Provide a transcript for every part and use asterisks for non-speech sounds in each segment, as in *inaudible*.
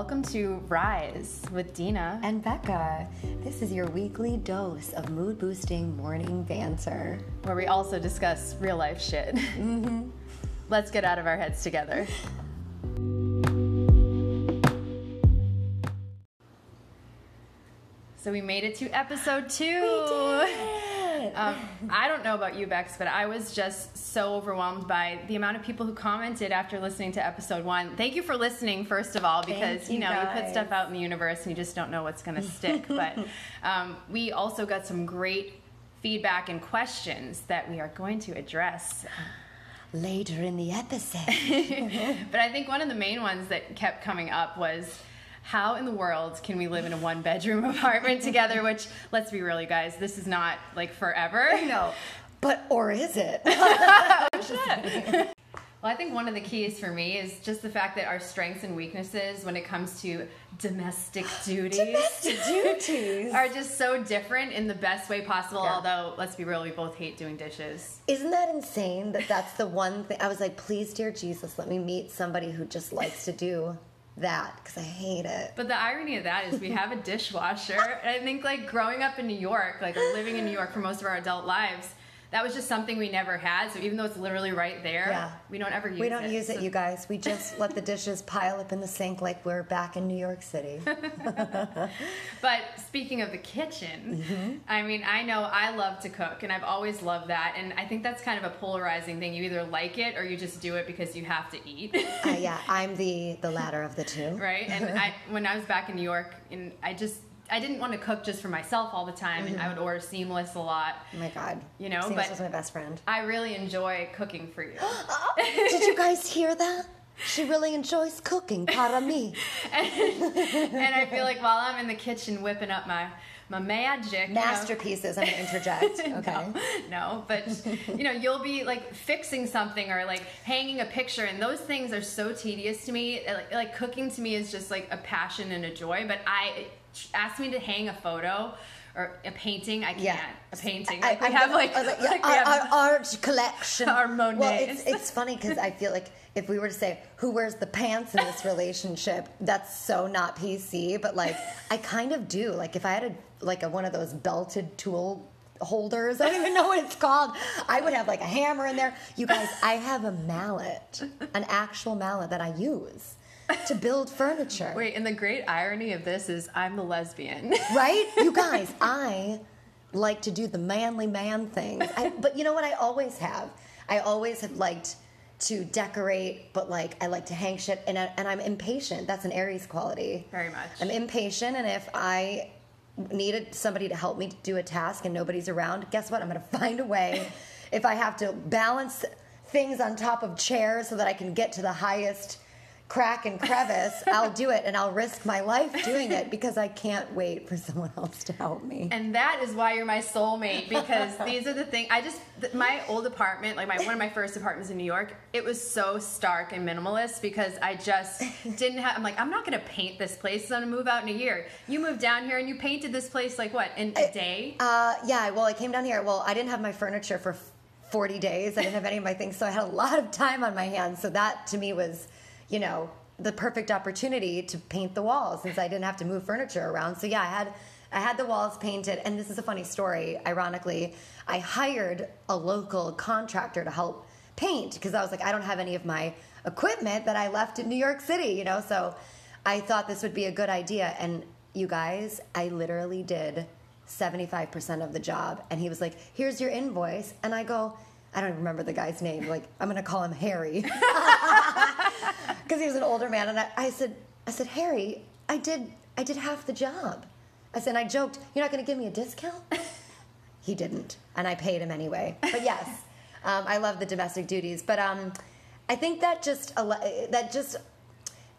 Welcome to Rise with Dina. And Becca, this is your weekly dose of mood boosting morning banter. where we also discuss real life shit. Mm-hmm. *laughs* Let's get out of our heads together. So we made it to episode two. Um, I don't know about you, Bex, but I was just so overwhelmed by the amount of people who commented after listening to episode one. Thank you for listening, first of all, because you you know you put stuff out in the universe and you just don't know what's going to stick. *laughs* but um, we also got some great feedback and questions that we are going to address. Later in the episode. *laughs* But I think one of the main ones that kept coming up was how in the world can we live in a one bedroom *laughs* apartment together? Which, let's be real, you guys, this is not like forever. no. But, or is it? *laughs* *laughs* Well, I think one of the keys for me is just the fact that our strengths and weaknesses when it comes to domestic *gasps* duties. Domestic duties. Are just so different in the best way possible. Yeah. Although, let's be real, we both hate doing dishes. Isn't that insane that that's the one thing? I was like, please, dear Jesus, let me meet somebody who just likes to do that because I hate it. But the irony of that is we have a *laughs* dishwasher. And I think like growing up in New York, like living in New York for most of our adult lives, that was just something we never had. So even though it's literally right there, Yeah. we don't ever use it. We don't use it, you guys. We just *laughs* let the dishes pile up in the sink like we're back in New York City. *laughs* But speaking of the kitchen, Mm-hmm. I mean, I know I love to cook and I've always loved that. And I think that's kind of a polarizing thing. You either like it or you just do it because you have to eat. uh, yeah, *laughs* I'm the the latter of the two. right? And I, when I was back in New York, and I just I didn't want to cook just for myself all the time, and I mm-hmm. would order Seamless a lot. Oh my God. You know, Seamless but- was my best friend. I really enjoy cooking for you. *gasps* Did you guys hear that? She really enjoys cooking para me. *laughs* and I feel like while I'm in the kitchen whipping up my my magic, you know- Masterpieces, I'm gonna interject. *laughs* Okay. No, no, but you know, you'll be like fixing something or like hanging a picture, and those things are so tedious to me. Like, like cooking to me is just like a passion and a joy. But I ask me to hang a photo or a painting, I can't. Yeah. A painting. I- Like we I'm have like, I like, yeah, like we our, have- our art collection. *laughs* Our Monets. Well, it's, it's funny because I feel like if we were to say who wears the pants in this relationship, that's so not PC. But like, I kind of do. Like, if I had a like a, one of those belted tool holders, I don't even know what it's called. I would have like a hammer in there. You guys, I have a mallet, an actual mallet that I use to build furniture. Wait, and the great irony of this is I'm the lesbian. *laughs* right? You guys, I like to do the manly man thing. I, but you know what? I always have. I always have liked to decorate, but like I like to hang shit, and, I, and I'm impatient. That's an Aries quality. Very much. I'm impatient, and if I needed somebody to help me to do a task and nobody's around, guess what? I'm going to find a way. if I have to balance things on top of chairs so that I can get to the highest crack and crevice, *laughs* I'll do it and I'll risk my life doing it because I can't wait for someone else to help me. And that is why you're my soulmate because *laughs* these are the things I just my old apartment, like my one of my first apartments in New York, it was so stark and minimalist because I just *laughs* didn't have. I'm like, I'm not gonna paint this place. So I'm gonna move out in a year. You moved down here and you painted this place like what in a day? Uh, yeah, well, I came down here. Well, I didn't have my furniture for 40 days. I didn't have any of my things, so I had a lot of time on my hands. So that to me was, you know, the perfect opportunity to paint the walls since I didn't have to move furniture around. So yeah, I had I had the walls painted, and this is a funny story. Ironically, I hired a local contractor to help paint because I was like, I don't have any of my equipment that I left in New York City, you know. So I thought this would be a good idea, and you guys, I literally did 75% of the job. And he was like, Here's your invoice. And I go, I don't remember the guy's name. Like, I'm going to call him Harry. *laughs* Because he was an older man. And I, I said, I said, Harry, I did, I did half the job. I said, and I joked, You're not going to give me a discount? *laughs* he didn't. And I paid him anyway. But yes, *laughs* um, I love the domestic duties. But um, I think that just, that just,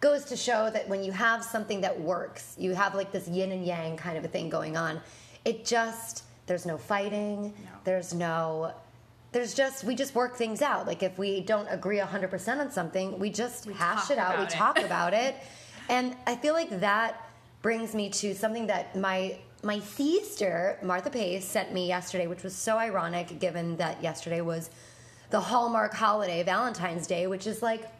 goes to show that when you have something that works, you have like this yin and yang kind of a thing going on. It just there's no fighting. There's no there's just we just work things out. Like if we don't agree 100% on something, we just hash it out. We it. talk *laughs* about it. And I feel like that brings me to something that my my sister Martha Pace sent me yesterday, which was so ironic given that yesterday was the Hallmark holiday, Valentine's Day, which is like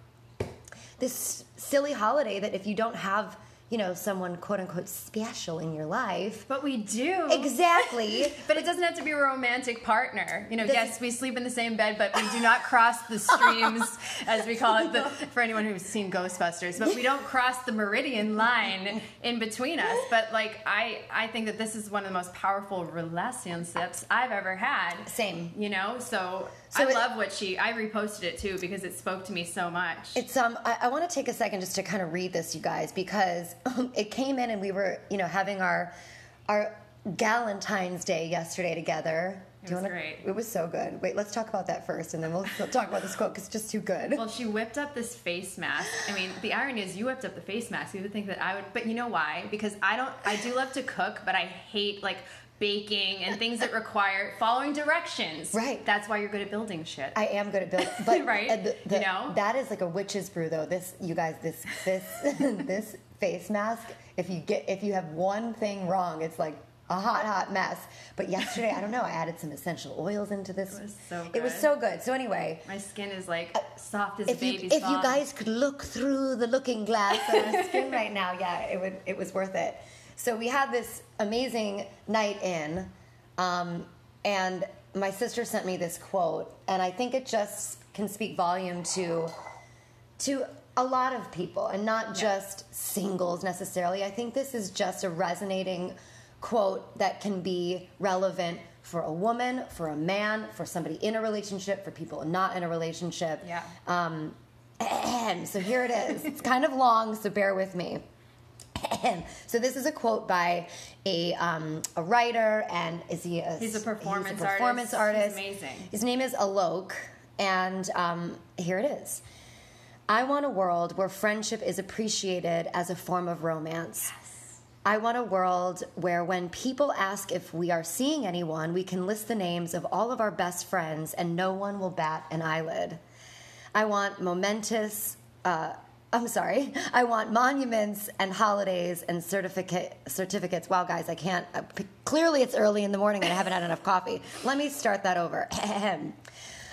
this silly holiday that if you don't have you know, someone quote unquote special in your life. But we do. Exactly. *laughs* But it doesn't have to be a romantic partner. You know, This- yes, we sleep in the same bed, but we do not cross the streams, *laughs* as we call it, the, for anyone who's seen Ghostbusters. But we don't cross the meridian line in between us. But like, I, I think that this is one of the most powerful relationships I've ever had. Same. You know, so, So I it- love what she. I reposted it too because it spoke to me so much. It's um. I, I want to take a second just to kind of read this, you guys, because *laughs* it came in and we were, you know, having our our Galentine's Day yesterday together. It was wanna- great. It was so good. Wait, let's talk about that first, and then we'll, we'll talk about this quote because it's just too good. Well, she whipped up this face mask. I mean, the irony is you whipped up the face mask. You would think that I would, but you know why? Because I don't. I do love to cook, but I hate like baking and things that require following directions. Right. That's why you're good at building shit. I am good at building, *laughs* but Right? uh, the- the- You know? that is like a witch's brew, though. This, you guys, this this *laughs* this face mask. If you get if you have one thing wrong, it's like a hot hot mess. But yesterday, I don't know. I added some essential oils into this. It was so good. It was so good. So anyway, My skin is like soft as if you baby's if you guys could look through the looking glass on our skin *laughs* right now, yeah, it would it was worth it. So we had this amazing night in, um, and my sister sent me this quote, and I think it just can speak volume to to a lot of people, and not just singles necessarily. I think this is just a resonating quote that can be relevant for a woman, for a man, for somebody in a relationship, for people not in a relationship. Yeah. Um, *clears throat* so here it is. It's kind of long, so bear with me. So this is a quote by a um, a writer, and is he? A, He's a performance he's a performance artist. artist. Amazing. His name is Alok, and um, here it is. I want a world where friendship is appreciated as a form of romance. Yes. I want a world where when people ask if we are seeing anyone, we can list the names of all of our best friends and no one will bat an eyelid. I want momentous, uh, I'm sorry, I want monuments and holidays and certificate, certificates. Wow, guys, I can't. Uh, p- clearly, it's early in the morning and I haven't had enough coffee. Let me start that over. *laughs*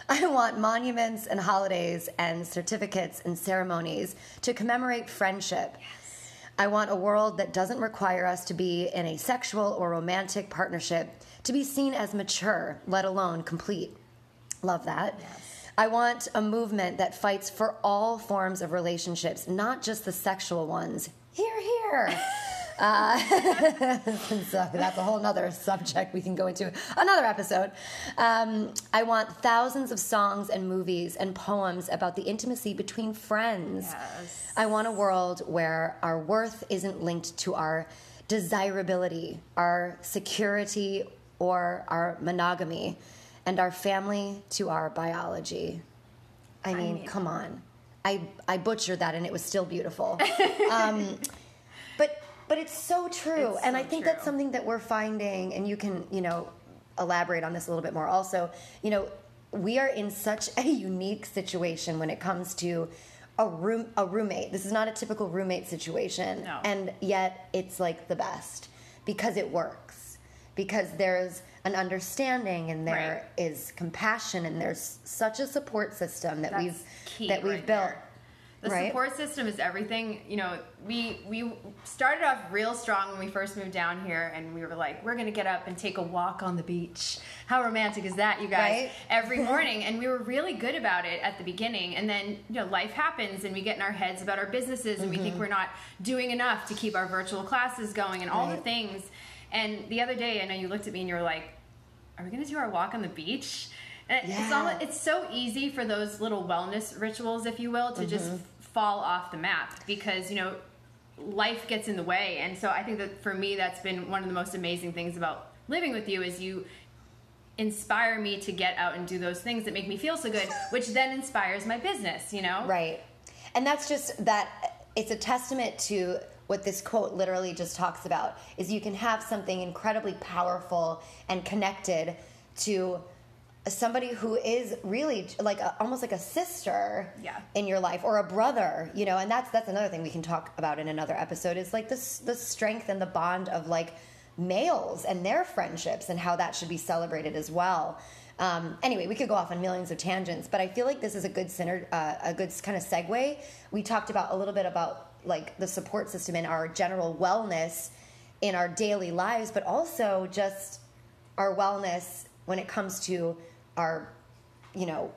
I want monuments and holidays and certificates and ceremonies to commemorate friendship. I want a world that doesn't require us to be in a sexual or romantic partnership to be seen as mature, let alone complete. Love that. I want a movement that fights for all forms of relationships, not just the sexual ones. Hear, hear. *laughs* Uh, *laughs* so that's a whole nother subject we can go into another episode. Um, I want thousands of songs and movies and poems about the intimacy between friends. Yes. I want a world where our worth isn't linked to our desirability, our security, or our monogamy, and our family to our biology. I mean, mean- come on. I, I butchered that and it was still beautiful. *laughs* um, but but it's so true. It's and so I think that's something that we're finding and you can, you know, elaborate on this a little bit more also. You know, we are in such a unique situation when it comes to a room a roommate. This is not a typical roommate situation. No. And yet it's like the best because it works. Because there's an understanding and there is compassion and there's such a support system that That's we've that we've right built. there. The right? support system is everything. You know, we we started off real strong when we first moved down here, and we were like, we're gonna get up and take a walk on the beach. How romantic is that, you guys? Right? Every *laughs* morning, and we were really good about it at the beginning, and then you know, life happens, and we get in our heads about our businesses, and we think mm-hmm. we're not doing enough to keep our virtual classes going, and all the things. And the other day, I know you looked at me and you were like, "Are we gonna do our walk on the beach?" And it's Yeah. almost, it's so easy for those little wellness rituals, if you will, to just Mm-hmm. fall off the map because you know life gets in the way. And so I think that for me, that's been one of the most amazing things about living with you is you inspire me to get out and do those things that make me feel so good, which then inspires my business. You know, Right. And that's just that it's a testament to what this quote literally just talks about is you can have something incredibly powerful and connected to somebody who is really like a, almost like a sister Yeah. in your life or a brother you know and that's that's another thing we can talk about in another episode is like this the strength and the bond of like males and their friendships and how that should be celebrated as well um, anyway we could go off on millions of tangents but i feel like this is a good center uh, a good kind of segue we talked about a little bit about like the support system in our general wellness in our daily lives, but also just our wellness when it comes to our, you know,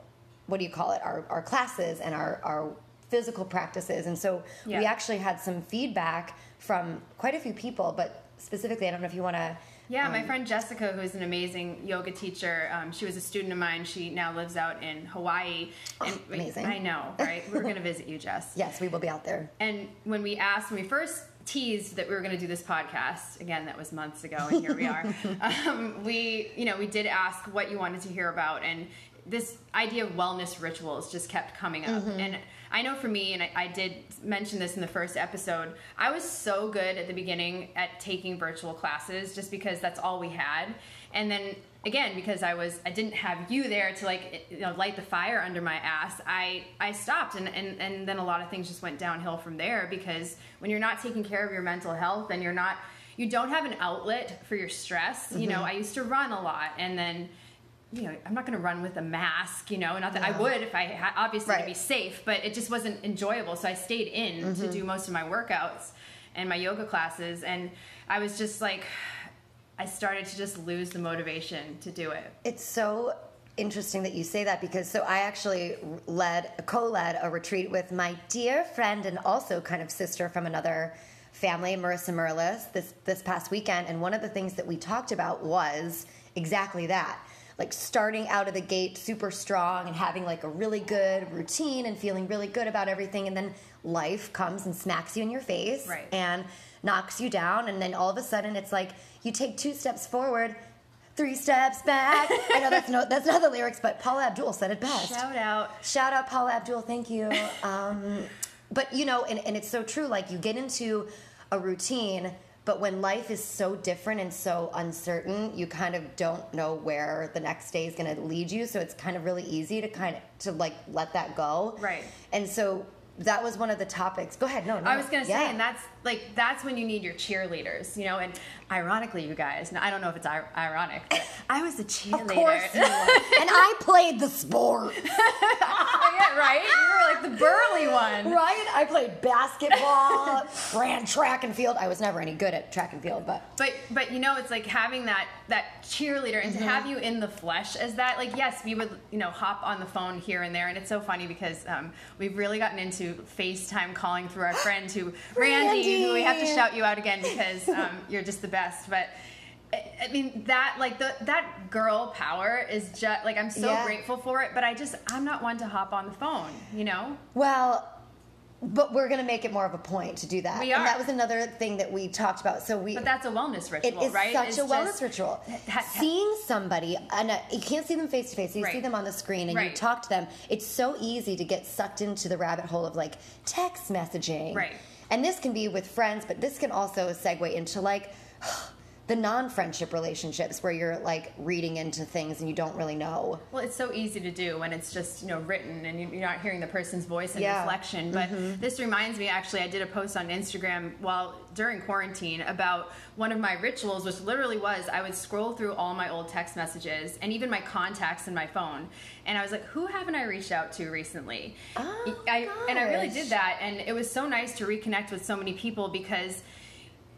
what do you call it? Our, our classes and our, our physical practices. And so Yeah. we actually had some feedback from quite a few people, but specifically, I don't know if you want to. Yeah, my friend Jessica, who is an amazing yoga teacher, um, she was a student of mine. She now lives out in Hawaii. And Oh, amazing. I know, *laughs* right? We're going to visit you, Jess. Yes, we will be out there. And when we asked, when we first teased that we were going to do this podcast, again, that was months ago, and here we are. *laughs* um, we, you know, we did ask what you wanted to hear about, and this idea of wellness rituals just kept coming up. Mm-hmm. And I know for me, and I, I did mention this in the first episode, I was so good at the beginning at taking virtual classes, just because that's all we had, and then again because i was i didn't have you there to like you know light the fire under my ass i i stopped. And and, and then a lot of things just went downhill from there because when you're not taking care of your mental health and you're not you don't have an outlet for your stress. You know mm-hmm. i used to run a lot and then you know i'm not going to run with a mask you know not that i would if i had obviously to be safe but it just wasn't enjoyable so i stayed in to mm-hmm. do most of my workouts and my yoga classes and i was just like I started to just lose the motivation to do it. It's so interesting that you say that because so I actually led co-led a retreat with my dear friend and also kind of sister from another family, Marissa Merlis, this this past weekend. And one of the things that we talked about was exactly that. Like starting out of the gate super strong and having like a really good routine and feeling really good about everything and then life comes and smacks you in your face Right. and knocks you down and then all of a sudden it's like you take two steps forward three steps back. I know that's no that's not the lyrics but paula abdul said it best. Shout out. shout out paula abdul. Thank you. Um, but you know and, and it's so true. Like you get into a routine but when life is so different and so uncertain you kind of don't know where the next day is going to lead you. So it's kind of really easy to kind of to like let that go. Right. and so that was one of the topics. Go ahead. No, no. I was gonna say, Yeah. and that's like that's when you need your cheerleaders, you know. And ironically, you guys, I don't know if it's ir- ironic, but I was a cheerleader. Of course you *laughs* and I played the sport. *laughs* yeah, right? You were like the burly one. Right? I played basketball, *laughs* ran track and field. I was never any good at track and field, but But but you know, it's like having that that cheerleader and to have you in the flesh as that. Like yes, we would you know hop on the phone here and there, and it's so funny because um, we've really gotten into FaceTime calling through our friend who Randy, who we have to shout you out again because *laughs* um, you're just the best. But I mean that like the that girl power is just like I'm so Yeah. grateful for it. But I just I'm not one to hop on the phone. You know. well, but we're going to make it more of a point to do that. We And are. that was another thing that we talked about. So we But that's a wellness ritual, is right? such It's a wellness ritual. Seeing somebody, and uh, you can't see them face to face, you see them on the screen and you talk to them. It's so easy to get sucked into the rabbit hole of like text messaging. Right. And this can be with friends, but this can also segue into like the non friendship relationships where you're like reading into things and you don't really know. Well, it's so easy to do when it's just you know written and you- you're not hearing the person's voice and Yeah. Mm-hmm. But this reminds me, actually, I did a post on Instagram while during quarantine about one of my rituals, which literally was I would scroll through all my old text messages and even my contacts in my phone, and I was like, who haven't I reached out to recently? Oh, I, and I really did that, and it was so nice to reconnect with so many people because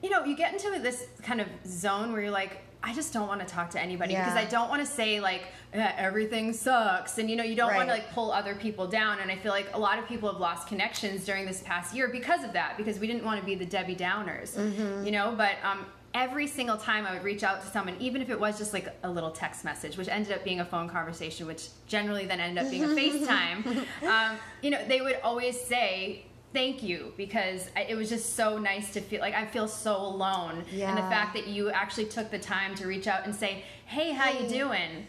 you know, you get into this kind of zone where you're like, I just don't want to talk to anybody Yeah. because I don't want to say like "Eh, everything sucks, and you know, you don't want to like pull other people down. And I feel like a lot of people have lost connections during this past year because of that, because we didn't want to be the Debbie Downers, Mm-hmm. you know. But um, every single time I would reach out to someone, even if it was just like a little text message, which ended up being a phone conversation, which generally then ended up being a *laughs* FaceTime, um, you know, they would always say. Thank you because I- it was just so nice to feel like I feel so alone, and the fact that you actually took the time to reach out and say, "Hey, how you doing?"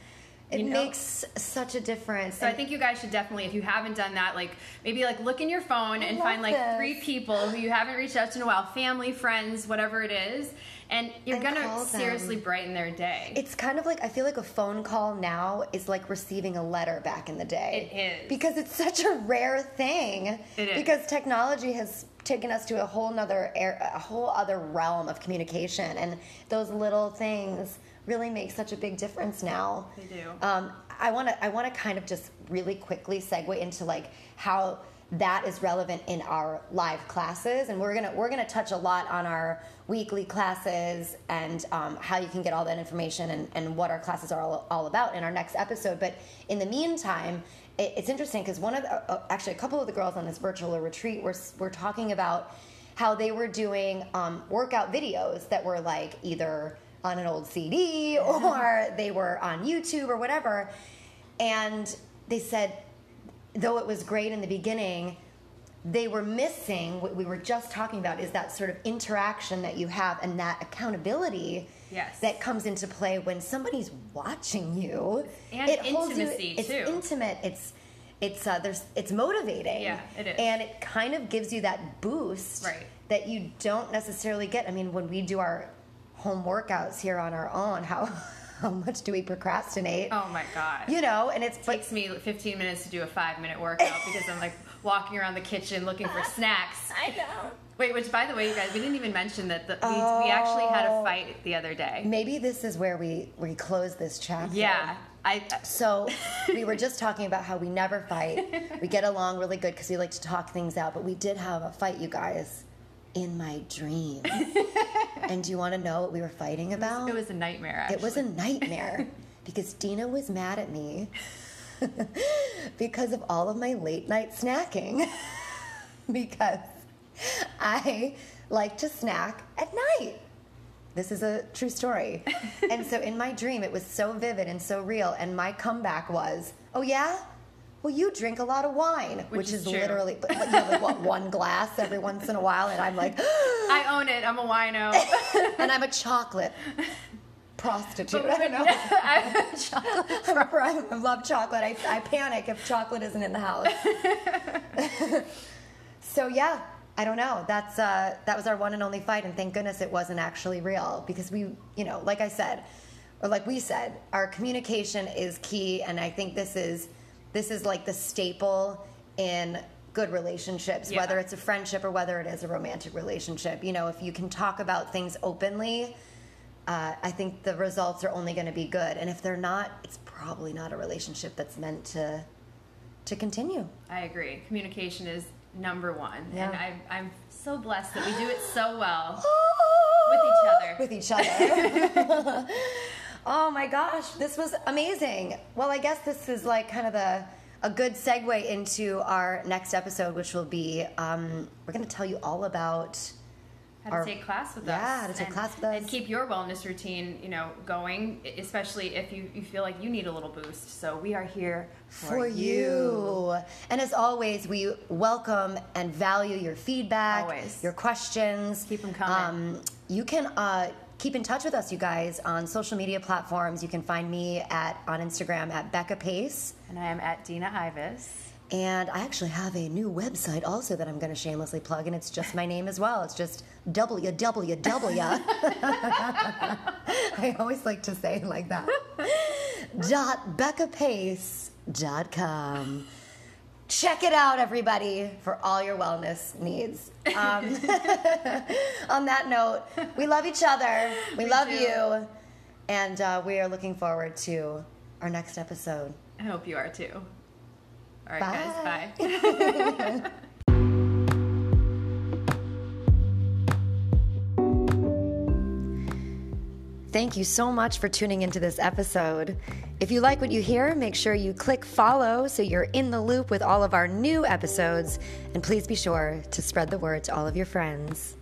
It You know? makes such a difference. So I think you guys should definitely, if you haven't done that, like maybe like look in your phone and find like this. three people who you haven't reached out to in a while, family, friends, whatever it is, and you're And gonna seriously brighten their day. It's kind of like I feel like a phone call now is like receiving a letter back in the day. It is. because it's such a rare thing. It is. because technology has taken us to a whole nother a whole other realm of communication, and those little things really make such a big difference now. They do. Um, I want to I want to kind of just really quickly segue into like how that is relevant in our live classes. And we're gonna we're gonna touch a lot on our weekly classes and um, how you can get all that information and, and what our classes are all, all about in our next episode. But in the meantime it, it's interesting because one of the, uh, actually a couple of the girls on this virtual retreat were, were talking about how they were doing um, workout videos that were like either on an old cd or they were on youtube or whatever. And they said though it was great in the beginning, they were missing what we were just talking about is that sort of interaction that you have and that accountability Yes. that comes into play when somebody's watching you. And holds you- it's too. intimate. It's it's uh, there's it's motivating. Yeah, it is. And it kind of gives you that boost Right. that you don't necessarily get. I mean, when we do our home workouts here on our own, how how much do we procrastinate? Oh my god. You know, and it's It but takes me 15 minutes to do a five minute workout *laughs* because I'm like walking around the kitchen looking for *laughs* snacks. I know. Wait, which by the way, you guys, we didn't even mention that the, we, we actually had Oh. a fight the other day. Maybe this is where we we close this chapter. Yeah, I. *laughs* So we were just talking about how we never fight. We get along really good because we like to talk things out. But we did have a fight, you guys, in my dream. *laughs* and do you want to know what we were fighting about? It was a nightmare. Actually. It was a nightmare *laughs* because Dina was mad at me *laughs* because of all of my late night snacking. because I like to snack at night. This is a true story. and so in my dream, it was so vivid and so real. And my comeback was, oh, yeah? Well, you drink a lot of wine, which, is is, literally, but, but you know, like what, *laughs* one glass every once in a while. And I'm like, I own it. I'm a wino. *laughs* and I'm a chocolate *laughs* prostitute. I don't know. I- I love chocolate. I, I panic if chocolate isn't in the house. so yeah, I don't know. That's uh, that was our one and only fight, and thank goodness it wasn't actually real because we, you know, like I said, or like we said, our communication is key, and I think this is this is like the staple in good relationships, Yeah. whether it's a friendship or whether it is a romantic relationship. You know, if you can talk about things openly uh, I think the results are only going to be good. And if they're not, it's probably not a relationship that's meant to to continue. I agree. Communication is number one, Yeah. and I'm, I'm so blessed that we do it so well. *gasps* With each other. With each other. *laughs* oh my gosh, this was amazing. Well, I guess this is like kind of the a good segue into our next episode, which will be um, we're going to tell you all about How to Our- take class with yeah, us. how to take and, class with us. And keep your wellness routine, you know, going, especially if you, you feel like you need a little boost. So we are here for, for you. And as always, we welcome and value your feedback, Always. your questions. Keep them coming. Um, you can uh, keep in touch with us, you guys, on social media platforms. You can find me at on Instagram at Becca Pace. And I am at Dina Ivis. And I actually have a new website also that I'm going to shamelessly plug, and it's just my name as well. It's just www. *laughs* I always like to say it like that. *laughs* dot beccapace.com. Check it out, everybody, for all your wellness needs. Um, *laughs* *laughs* on that note, we love each other. We, We love do. you. And uh, we are looking forward to our next episode. I hope you are too. All right, Bye. guys. Bye. *laughs* Thank you so much for tuning into this episode. If you like what you hear, make sure you click follow so you're in the loop with all of our new episodes. And please be sure to spread the word to all of your friends.